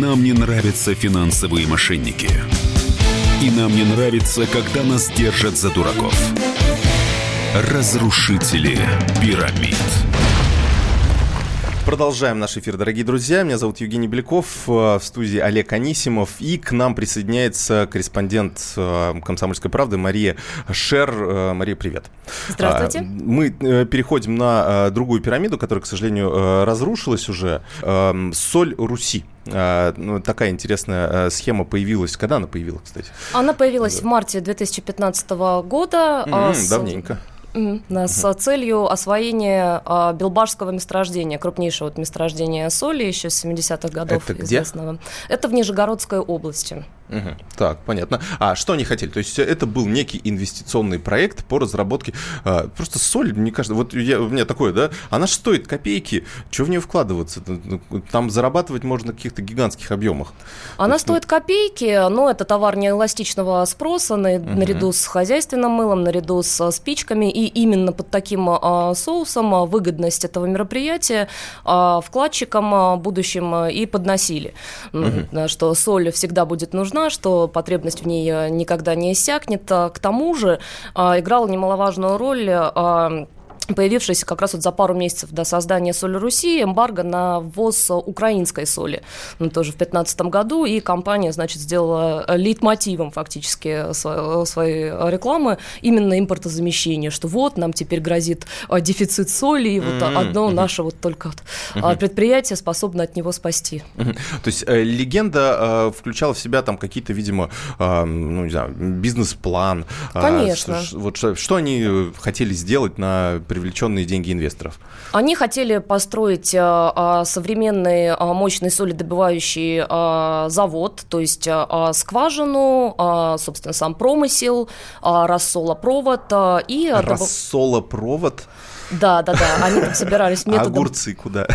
Нам не нравятся финансовые мошенники. И нам не нравится, когда нас держат за дураков. Разрушители пирамид. Продолжаем наш эфир, дорогие друзья. Меня зовут Евгений Беляков, э, в студии Олег Анисимов. И к нам присоединяется корреспондент э, «Комсомольской правды» Мария Шер. Э, Мария, привет. Здравствуйте. Мы переходим на другую пирамиду, которая, к сожалению, разрушилась уже. Соль Руси. Ну, такая интересная схема появилась. Когда она появилась, кстати? Она появилась в марте 2015 года. Mm-hmm, давненько с целью освоения а, Белбашского месторождения, крупнейшего месторождения соли еще с 70-х годов Это известного. Где? Это в Нижегородской области. Угу. Так, понятно. А что они хотели? То есть это был некий инвестиционный проект по разработке. А, просто соль, мне кажется, вот я, у меня такое, да, она же стоит копейки. Что в нее вкладываться? Ну, там зарабатывать можно в каких-то гигантских объемах. Она есть, стоит копейки, но это товар неэластичного спроса на, угу. наряду с хозяйственным мылом, наряду с спичками. И именно под таким а, соусом а, выгодность этого мероприятия а, вкладчикам а, будущим и подносили. Угу. Что соль всегда будет нужна нужна, что потребность в ней э, никогда не иссякнет. А к тому же а, играла немаловажную роль появившийся как раз вот за пару месяцев до создания «Соли Руси» эмбарго на ввоз украинской соли, ну, тоже в 2015 году, и компания, значит, сделала лейтмотивом фактически своей рекламы именно импортозамещение, что вот нам теперь грозит а, дефицит соли, и вот mm-hmm. одно наше вот только mm-hmm. предприятие способно от него спасти. Mm-hmm. То есть э, легенда э, включала в себя там какие-то, видимо, э, ну, не знаю, бизнес-план. Конечно. Что, вот, что, что они хотели сделать на привлеченные деньги инвесторов? Они хотели построить а, а, современный а, мощный солидобывающий завод, то есть скважину, собственно, сам промысел, рассолопровод и... Рассолопровод? Да, да, да. Они там собирались методом... Огурцы куда?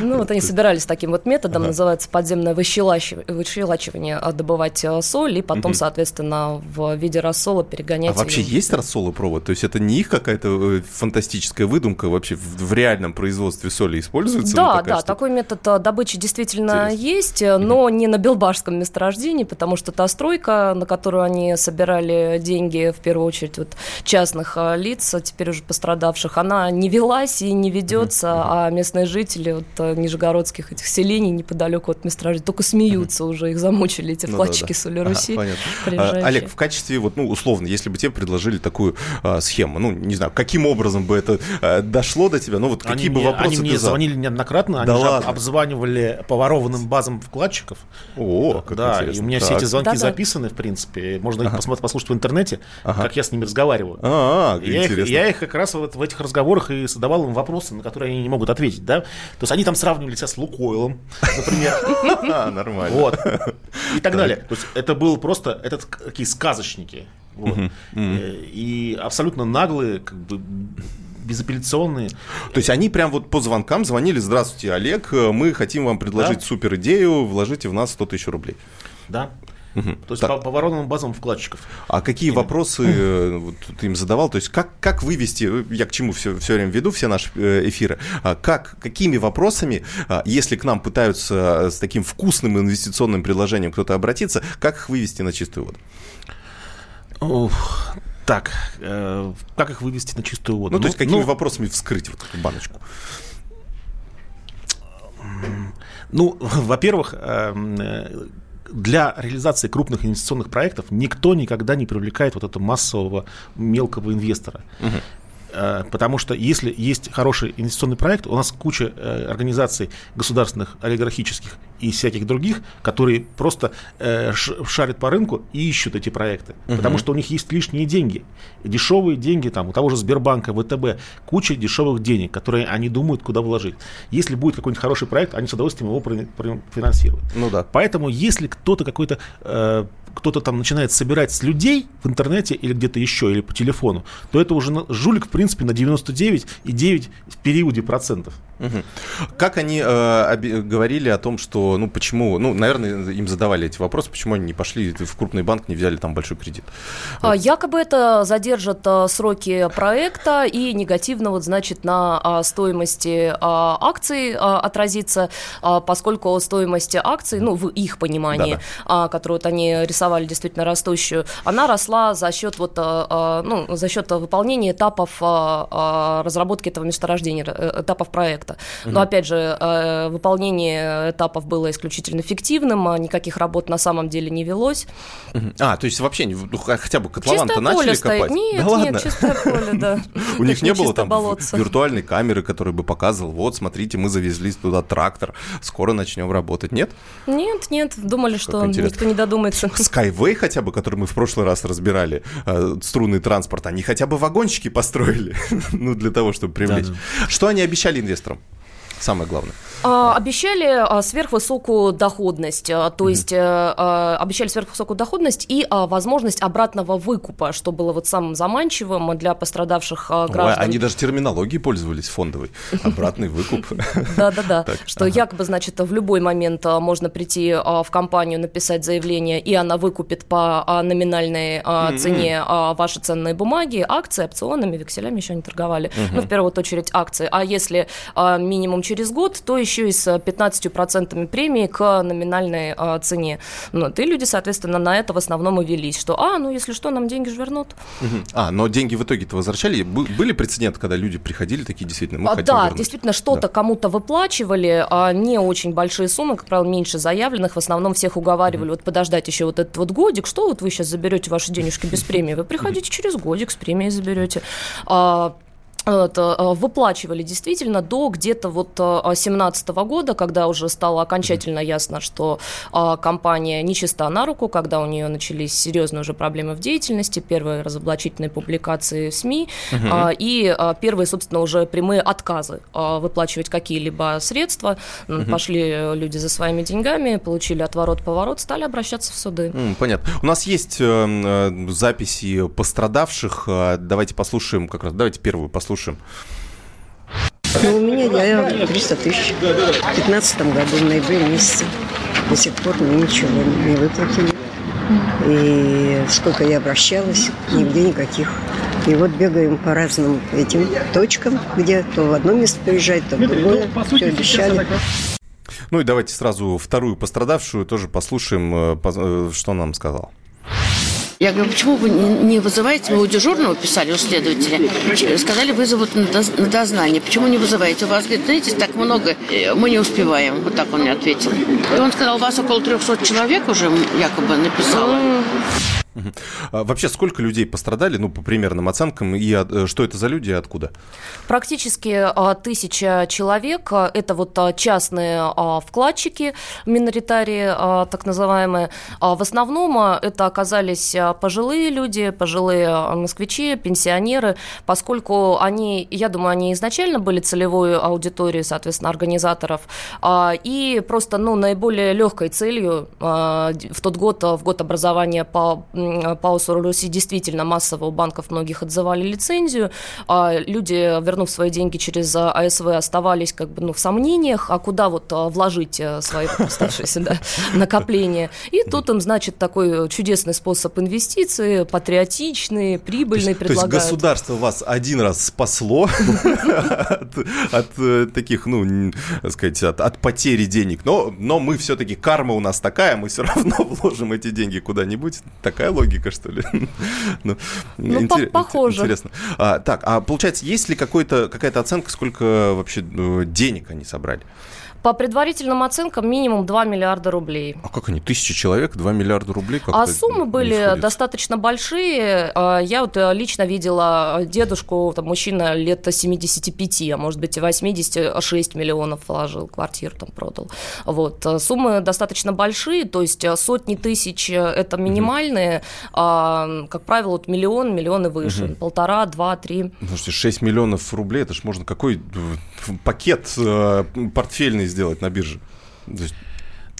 Ну, вот они собирались таким вот методом, называется подземное выщелачивание, а, добывать а, соль и потом, соответственно, в виде рассола перегонять. А вообще есть рассолопровод? То есть это не их какая-то э, фантастическая выдумка вообще в реальном производстве соли используется? Да, да, такой метод а, добычи действительно есть, но не на Белбашском месторождении, потому что та стройка, на которую они собирали деньги, в первую очередь, вот частных лиц, лиц, теперь уже пострадавших, она не велась и не ведется, mm-hmm. а местные жители вот, э, нижегородских этих селений неподалеку от месторождения только смеются mm-hmm. уже, их замучили эти вкладчики ну, да, да. Соли Руси. Ага, понятно. А, Олег, в качестве, вот, ну, условно, если бы тебе предложили такую а, схему, ну, не знаю, каким образом бы это а, дошло до тебя, ну, вот какие они бы мне, вопросы Они мне звонили неоднократно, да они ладно. обзванивали по ворованным базам вкладчиков. О, как Да, интересно. и у меня так. все эти звонки Да-да. записаны, в принципе, можно их Ага. посмотреть, послушать в интернете, Ага. как я с ними разговариваю. А, Я их, интересно. я их как раз вот в этих разговорах и задавал им вопросы, на которые они не могут ответить, да. То есть они там сравнивали себя с Лукойлом, например, А, нормально. вот, и так далее. То есть это был просто, это такие сказочники, вот. Э, и абсолютно наглые, как бы безапелляционные. То есть они прям вот по звонкам звонили, здравствуйте, Олег, э, мы хотим вам предложить Да. супер идею, вложите в нас 100 тысяч рублей. Да. То есть Так. по, по воронным базам вкладчиков. А какие вопросы э, вот, ты им задавал? То есть как, как вывести, я к чему все, все время веду, все наши э, эфиры, а как, какими вопросами, а, если к нам пытаются с таким вкусным инвестиционным предложением кто-то обратиться, как их вывести на чистую воду? Ух, Так, э, как их вывести на чистую воду? Ну, то есть какими ну, вопросами вскрыть вот эту баночку? Ну, во-первых, эм, э, для реализации крупных инвестиционных проектов никто никогда не привлекает вот этого массового мелкого инвестора. Э, Потому что если есть хороший инвестиционный проект, у нас куча э, организаций государственных, олигархических и всяких других, которые просто э, шарят по рынку и ищут эти проекты. Потому что у них есть лишние деньги. Дешевые деньги там, у того же Сбербанка, ВТБ, куча дешевых денег, которые они думают, куда вложить. Если будет какой-нибудь хороший проект, они с удовольствием его профинансируют. Ну да. Поэтому, если кто-то какой-то э, кто-то там начинает собирать с людей в интернете или где-то еще, или по телефону, то это уже жулик, в принципе, на 99,9 в периоде процентов. Угу. Как они э, говорили о том, что, ну, почему, ну, наверное, им задавали эти вопросы, почему они не пошли в крупный банк, не взяли там большой кредит? Вот. А, якобы это задержит а, сроки проекта и негативно, вот, значит, на а, стоимости а, акций а, отразится, а, поскольку стоимость акций, ну, в их понимании, да -да. а, которую вот они рисовали действительно растущую, она росла за счет вот, а, а ну, за счет выполнения этапов а, а, разработки этого месторождения, э, этапов проекта проекта. Но, опять же, э, выполнение этапов было исключительно фиктивным, а никаких работ на самом деле не велось. А, то есть вообще ну, хотя бы котлован-то начали копать? Нет, да нет, чистое поле, да. У них не было там виртуальной камеры, которая бы показывала, вот, смотрите, мы завезли туда трактор, скоро начнем работать, нет? Нет, нет, думали, что никто не додумается. Skyway хотя бы, который мы в прошлый раз разбирали, э, струнный транспорт, они хотя бы вагончики построили, ну, для того, чтобы привлечь. Что они обещали инвесторам? Самое главное. А, обещали а, сверхвысокую доходность, а, то есть mm-hmm. обещали сверхвысокую доходность и возможность обратного выкупа, что было вот самым заманчивым для пострадавших граждан. Ой, они даже терминологией пользовались фондовой. Обратный выкуп. Да-да-да, что якобы, значит, в любой момент можно прийти в компанию, написать заявление, и она выкупит по номинальной цене ваши ценные бумаги, акции, опционами, векселями еще не торговали. Ну, в первую очередь акции. А если минимум через год, то еще и с 15% премии к номинальной а, цене. Ну, и люди, соответственно, на это в основном и велись, что, а, ну, если что, нам деньги же вернут. А, но деньги в итоге-то возвращали? Были прецеденты, когда люди приходили такие, действительно, мы а, Да, вернуть. действительно, что-то да. кому-то выплачивали, а не очень большие суммы, как правило, меньше заявленных, в основном всех уговаривали, вот подождать еще вот этот вот годик, что вот вы сейчас заберете ваши денежки без премии, вы приходите через годик с премией заберете. А, э, выплачивали действительно до где-то вот 2017 э, года, когда уже стало окончательно ясно, что компания нечиста на руку, когда у нее начались серьезные уже проблемы в деятельности, первые разоблачительные публикации в СМИ угу. и первые, собственно, уже прямые отказы выплачивать какие-либо средства. Угу. Пошли люди за своими деньгами, получили отворот-поворот, стали обращаться в суды. Понятно. У нас есть э, записи пострадавших. Давайте послушаем как раз. Давайте первую послушаем слушаем. Ну, у меня я 300 тысяч. В 2015 году, в ноябре месяце. До сих пор мне ничего не выплатили. И сколько я обращалась, нигде никаких. И вот бегаем по разным этим точкам, где то в одно место приезжать, то в другое. Все обещали. Ну и давайте сразу вторую пострадавшую тоже послушаем, э, э, что нам сказал. Я говорю, почему вы не вызываете? Мы у дежурного писали, у следователя. Сказали, вызовут на дознание. Почему не вызываете? У вас, говорит, знаете, так много, э, мы не успеваем. Вот так он мне ответил. И он сказал, у вас около 300 человек уже якобы написало. А вообще, сколько людей пострадали, ну, по примерным оценкам, и э, что это за люди и откуда? Практически а, тысяча человек. Это вот а, частные вкладчики, миноритарии, так называемые. В основном это оказались пожилые люди, пожилые москвичи, пенсионеры, поскольку они, я думаю, они изначально были целевой аудиторией, соответственно, организаторов, и просто, ну, наиболее легкой целью в тот год, в год образования по Паусу Руси действительно массово у банков многих отзывали лицензию, а люди, вернув свои деньги через АСВ, оставались как бы ну, в сомнениях, а куда вот а, вложить э, свои оставшиеся да, накопления. И тут им, значит, такой чудесный способ инвестиций, патриотичный, прибыльный предлагают. То есть государство вас один раз спасло от э, таких, ну, сказать, от потери денег, но мы все-таки, карма у нас такая, мы все равно вложим эти деньги куда-нибудь. Такая логика, что ли? ну, ну похоже. Интересно. А, так, а получается, есть ли какая-то оценка, сколько вообще ну, денег они собрали? По предварительным оценкам минимум 2 миллиарда рублей. А как они? Тысяча человек, 2 миллиарда рублей? а суммы были достаточно большие. А, я вот э, лично видела дедушку, там, мужчина лет 75, а может быть и 86 миллионов вложил, квартиру там продал. Вот. Э, суммы достаточно большие, то есть э, сотни тысяч – это минимальные, угу. а, как правило, вот миллион, миллион и выше, угу. полтора, два, три. Слушайте, 6 миллионов рублей, это же можно какой пакет портфельный сделать на бирже. То есть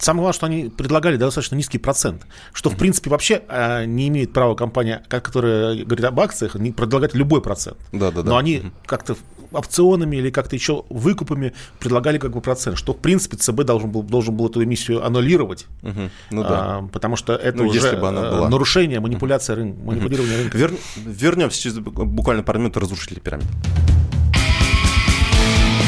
Самое главное, что они предлагали достаточно низкий процент, что, в принципе, вообще э, не имеет права компания, которая говорит об акциях, не предлагать любой процент. Да, да, да. Но они как-то опционами или как-то еще выкупами предлагали как бы процент, что в принципе ЦБ должен был, должен был эту эмиссию аннулировать, Угу. Ну да. а, потому что это Ну, уже если бы она э, была. нарушение, манипуляция рынка, манипулирование рынка. Вер... Вернемся через буквально пару минут разрушители пирамид.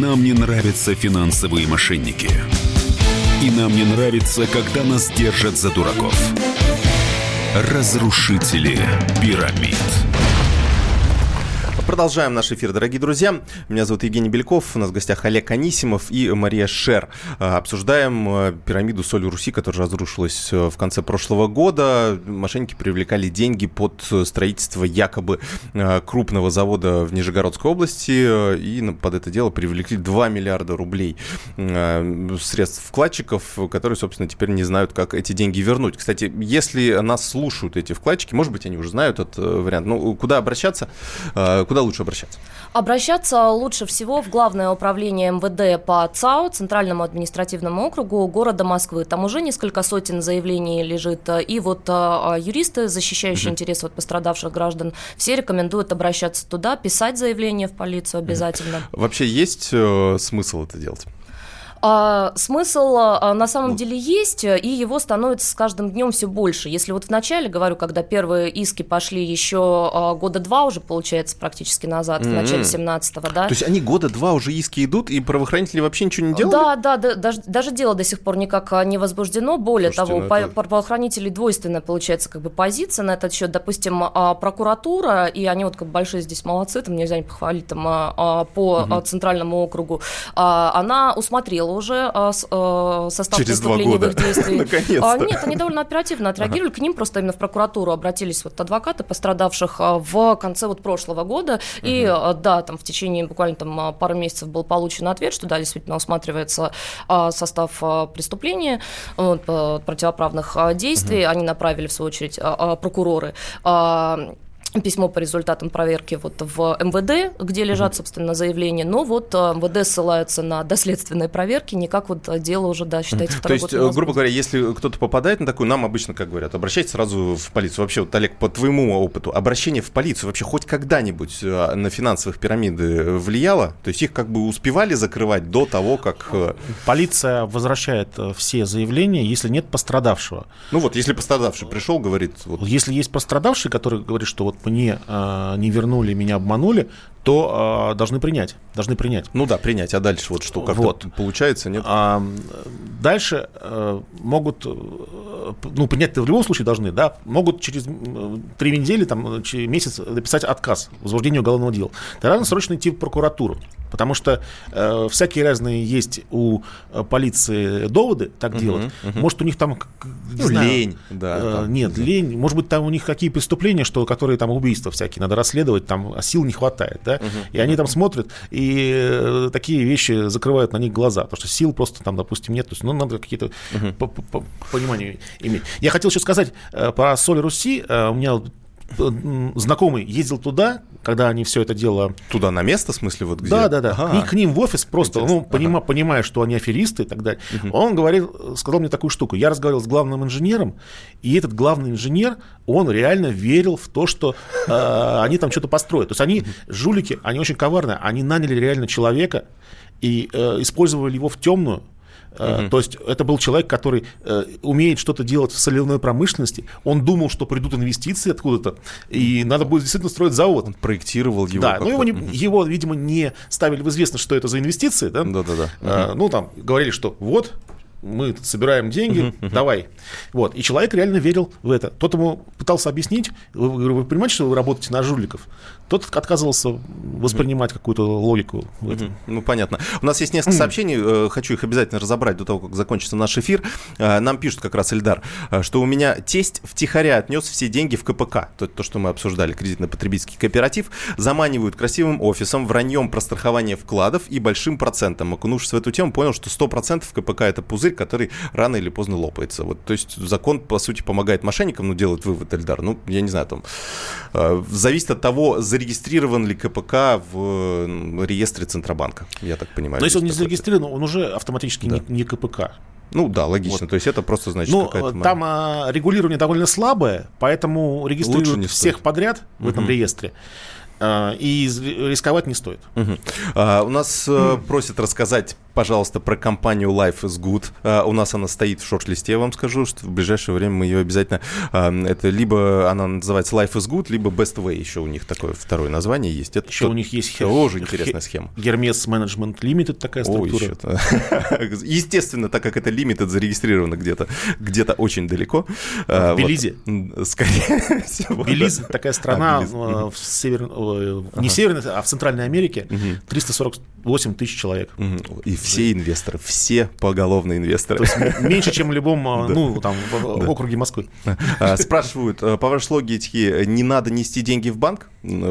Нам не нравятся финансовые мошенники. И нам не нравится, когда нас держат за дураков. Разрушители пирамид. Продолжаем наш эфир, дорогие друзья. Меня зовут Евгений Бельков, у нас в гостях Олег Анисимов и Мария Шер. А, Обсуждаем э, пирамиду Соли Руси, которая разрушилась э, в конце прошлого года. Мошенники привлекали деньги под э, строительство якобы крупного завода в Нижегородской области и под это дело привлекли 2 миллиарда рублей средств вкладчиков, которые, собственно, теперь не знают, как эти деньги вернуть. Кстати, если нас слушают эти вкладчики, может быть, они уже знают этот вариант, ну, куда обращаться, Э, куда лучше обращаться? Обращаться лучше всего в Главное управление МВД по ЦАО, Центральному административному округу города Москвы. Там уже несколько сотен заявлений лежит. И вот а, юристы, защищающие интересы вот пострадавших граждан, все рекомендуют обращаться туда, писать заявление в полицию обязательно. Вообще есть э, смысл это делать? А, смысл а, на самом деле есть, и его становится с каждым днем все больше. Если вот в начале, говорю, когда первые иски пошли еще а, года два уже, получается, практически назад, в начале 17-го, да? То есть они года два уже иски идут, и правоохранители вообще ничего не делали? Да, да, да, даже, даже дело до сих пор никак а, не возбуждено. Более Слушайте, того, ну это- правоохранителей двойственная получается как бы позиция на этот счет. Допустим, а, прокуратура, и они вот как бы большие здесь молодцы, там нельзя не похвалить, там а, а, по а, центральному округу, а, она усмотрела уже а, с- а, состав Через два года. действий. Наконец-то. А, Нет, они довольно оперативно отреагировали. К ним просто именно в прокуратуру обратились вот адвокаты пострадавших а, в конце вот прошлого года. И а, да, там в течение буквально там а, пару месяцев был получен ответ, что да, действительно усматривается а, состав а, преступления, вот, а, противоправных а, действий. Они направили, в свою очередь, а, а, прокуроры. Письмо по результатам проверки вот в МВД, где лежат, собственно, заявления, но вот а, МВД ссылаются на доследственные проверки, никак вот а, дело уже, да, считается То второй есть, год э, грубо говоря, если кто-то попадает на такую, нам обычно, как говорят, обращайтесь сразу в полицию. Вообще, вот, Олег, по твоему опыту, обращение в полицию вообще хоть когда-нибудь э, на финансовых пирамиды влияло? То есть их как бы успевали закрывать до того, как... э, Полиция возвращает э, все заявления, если нет пострадавшего. Ну вот, если пострадавший пришел, говорит, вот, Если есть пострадавший, который говорит, что вот мне э, не вернули, меня обманули, то э, должны принять. Должны принять. ну да, принять, а дальше вот что, как Вот. получается, нет? А, дальше э, могут, э, ну, принять-то в любом случае должны, да, могут через три недели, там, э, через месяц написать отказ в возбуждении уголовного дела. Тогда надо срочно идти в прокуратуру, потому что э, всякие разные есть у э, полиции доводы так делать. Может, у них там, Ну, знаю, лень, да, э, там, нет, лень. Может быть, там у них какие преступления, что, которые там убийства всякие надо расследовать, там а сил не хватает, да, и они там смотрят и э, такие вещи закрывают на них глаза, потому что сил просто там, допустим, нет, то есть, ну, надо какие-то по- понимания иметь. Я хотел еще сказать э, про Соль Руси, Э, у меня знакомый ездил туда, когда они все это дело Туда на место, в смысле, вот где? да, да, да. Ага. И к ним в офис просто, ну, Интересно. понима- понимая, что они аферисты и так далее. Он говорил, сказал мне такую штуку. Я разговаривал с главным инженером, и этот главный инженер, он реально верил в то, что э, они там что-то построят. То есть они, жулики, они очень коварные. Они наняли реально человека и э, использовали его в темную. Э, То есть это был человек, который э, умеет что-то делать в соляной промышленности. Он думал, что придут инвестиции откуда-то, и надо будет действительно строить завод. Он проектировал его. Да, ну его, не- его, видимо, не ставили в известность, что это за инвестиции, да? Да-да-да. А, ну, там говорили, что вот, мы собираем деньги, давай. Вот. И человек реально верил в это. Тот ему пытался объяснить, вы, вы понимаете, что вы работаете на жуликов? Тот отказывался воспринимать какую-то логику в этом. Ну, понятно. У нас есть несколько сообщений, э, хочу их обязательно разобрать до того, как закончится наш эфир. Э, Нам пишут как раз, Эльдар, э, что у меня тесть втихаря отнес все деньги в КПК, то, то что мы обсуждали, кредитно-потребительский кооператив, заманивают красивым офисом, враньем про страхование вкладов и большим процентом. Окунувшись в эту тему, понял, что 100% КПК это пузырь, который рано или поздно лопается. Вот, то есть закон, по сути, помогает мошенникам, ну, делать вывод, Эльдар. Ну, я не знаю, там, э, зависит от того, зарегистрирован ли КПК в реестре Центробанка, я так понимаю. Но если он не зарегистрирован, он уже автоматически Да. не, не КПК. Ну да, логично. То есть это просто значит Ну, какая-то... э, там а, регулирование довольно слабое, поэтому регистрируют всех стоит. подряд в этом реестре. А, И рисковать не стоит. Мгм. А, у нас э, просят рассказать, пожалуйста, про компанию Life is Good. А, у нас она стоит в шорт-листе, я вам скажу, что в ближайшее время мы ее обязательно... а, это либо она называется Life is Good, либо Best Way. Еще у них такое второе название есть. Это Еще то- у них есть тоже хе- интересная схема. Hermes Management Limited такая О, структура. еще-то. Естественно, так как это Limited зарегистрировано где-то где-то очень далеко. а, В Белизе. Скорее всего. Белиз такая страна в север... э, не Северной, а в Центральной Америке. 348 тысяч человек. И все инвесторы, все поголовные инвесторы. То есть меньше, чем в любом, э, ну, там, в округе Москвы. А, Спрашивают, а, по вашей логике, не надо нести деньги в банк?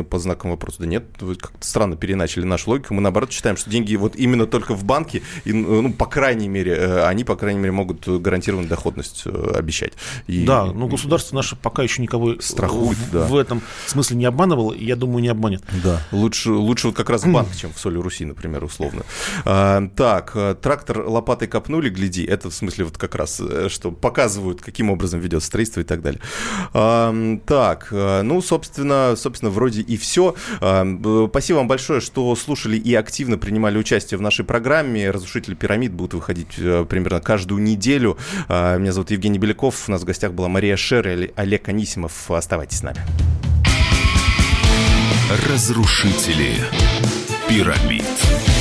По знакам вопроса, да нет, вы как-то странно переначали нашу логику. Мы, наоборот, считаем, что деньги вот именно только в банке, и, ну, по крайней мере, э, они, по крайней мере, могут гарантированную доходность э, обещать. И- Да, но государство наше пока еще никого Страхует, в, да. в этом смысле не обманывало, и я думаю, не обманет. Да, лучше, лучше вот как раз в банк, чем в соли Руси, например, условно. А, так, э, трактор лопатой копнули, гляди, это в смысле вот как раз, э, что показывают, каким образом ведет строительство и так далее. Так, э, ну, собственно, собственно, вроде и все. спасибо вам большое, что слушали и активно принимали участие в нашей программе. Разрушители пирамид будут выходить примерно каждую неделю. Меня зовут Евгений Беляков, у нас в гостях была Мария Шер и Олег Анисимов. Оставайтесь с нами. Разрушители пирамид.